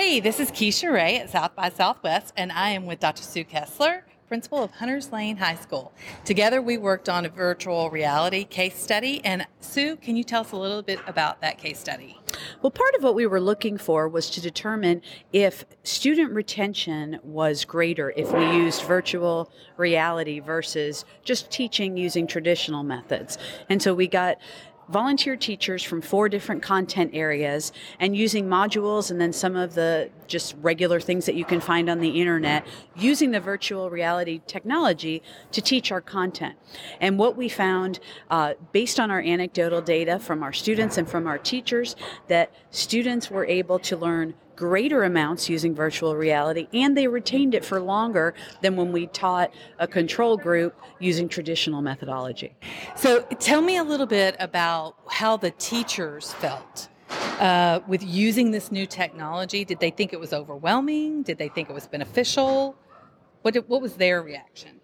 Hey, this is Keisha Ray at South by Southwest, and I am with Dr. Sue Kessler, principal of Hunters Lane High School. Together, we worked on a virtual reality case study. And Sue, can you tell us a little bit about that case study? Well, part of what we were looking for was to determine if student retention was greater if we used virtual reality versus just teaching using traditional methods. And so we got volunteer teachers from four different content areas and using modules and then some of the just regular things that you can find on the internet using the virtual reality technology to teach our content. And what we found, uh, based on our anecdotal data from our students and from our teachers, that students were able to learn greater amounts using virtual reality and they retained it for longer than when we taught a control group using traditional methodology. So tell me a little bit about how the teachers felt. Uh, with using this new technology, did they think it was overwhelming? Did they think it was beneficial? What, did, what was their reaction?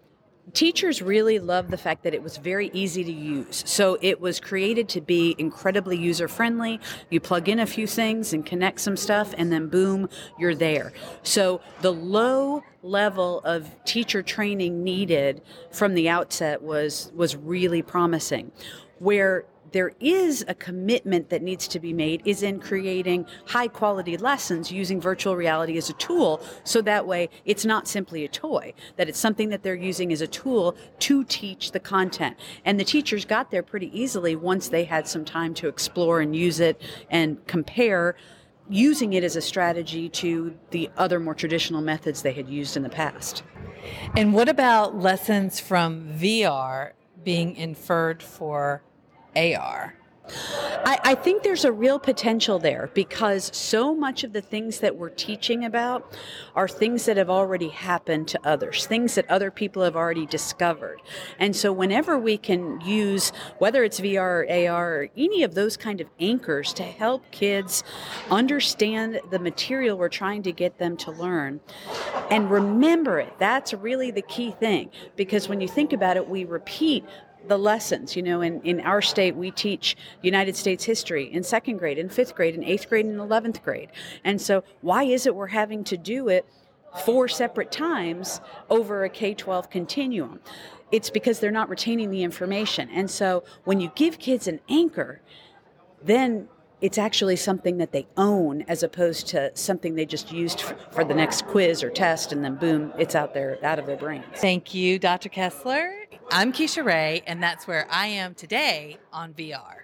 Teachers really loved the fact that it was very easy to use. So it was created to be incredibly user friendly. You plug in a few things and connect some stuff, and then boom, you're there. So the low level of teacher training needed from the outset was was really promising. Where there is a commitment that needs to be made is in creating high quality lessons using virtual reality as a tool so that way it's not simply a toy that it's something that they're using as a tool to teach the content and the teachers got there pretty easily once they had some time to explore and use it and compare using it as a strategy to the other more traditional methods they had used in the past. And what about lessons from VR being inferred for AR? I, I, think there's a real potential there because so much of the things that we're teaching about are things that have already happened to others, things that other people have already discovered. And so, whenever we can use, whether it's VR or AR or any of those kind of anchors to help kids understand the material we're trying to get them to learn and remember it, that's really the key thing. Because when you think about it, we repeat the lessons. You know, in, in our state, we teach United States history in second grade, in fifth grade, in eighth grade, and 11th grade. And so, why is it we're having to do it four separate times over a K 12 continuum? It's because they're not retaining the information. And so, when you give kids an anchor, then it's actually something that they own as opposed to something they just used for, for, the next quiz or test and then boom it's out there out of their brains thank you dr kessler I'm Keisha Ray, and that's where I am today on VR.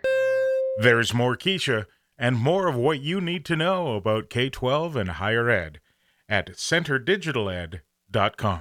There's more Keisha and more of what you need to know about K 12 and higher ed at centerdigitaled.com.